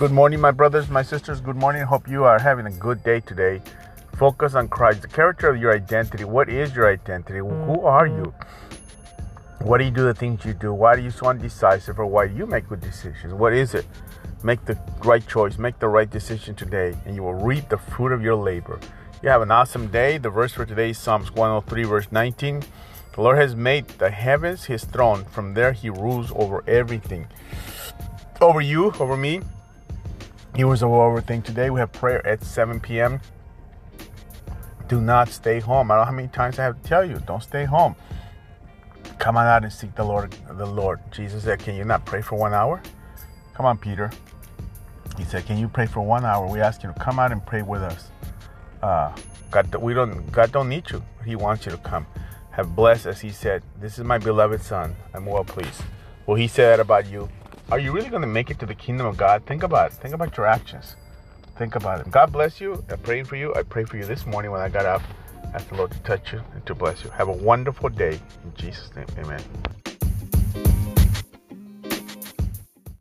Good morning, my brothers, my sisters. Good morning. Hope you are having a good day today. Focus on Christ, the character of your identity. What is your identity? Who mm. are you? What do you do the things you do? Why are you so undecisive or why do you make good decisions? What is it? Make the right choice, make the right decision today, and you will reap the fruit of your labor. You have an awesome day. The verse for today is Psalms 103, verse 19. The Lord has made the heavens his throne. From there he rules over everything. Over you, over me. He was a whole over everything. Today we have prayer at 7 p.m. Do not stay home. I don't know how many times I have to tell you, don't stay home. Come on out and seek the Lord. The Lord. Jesus said, Can you not pray for one hour? Come on, Peter. He said, Can you pray for one hour? We ask you to come out and pray with us. Uh, God, we don't. God don't need you. He wants you to come. Have blessed, as He said. This is my beloved Son. I'm well pleased. Well, He said that about you. Are you really going to make it to the kingdom of God? Think about it. Think about your actions. Think about it. God bless you. I pray for you. I pray for you this morning when I got up. Ask the Lord to touch you and to bless you. Have a wonderful day. In Jesus' name, amen.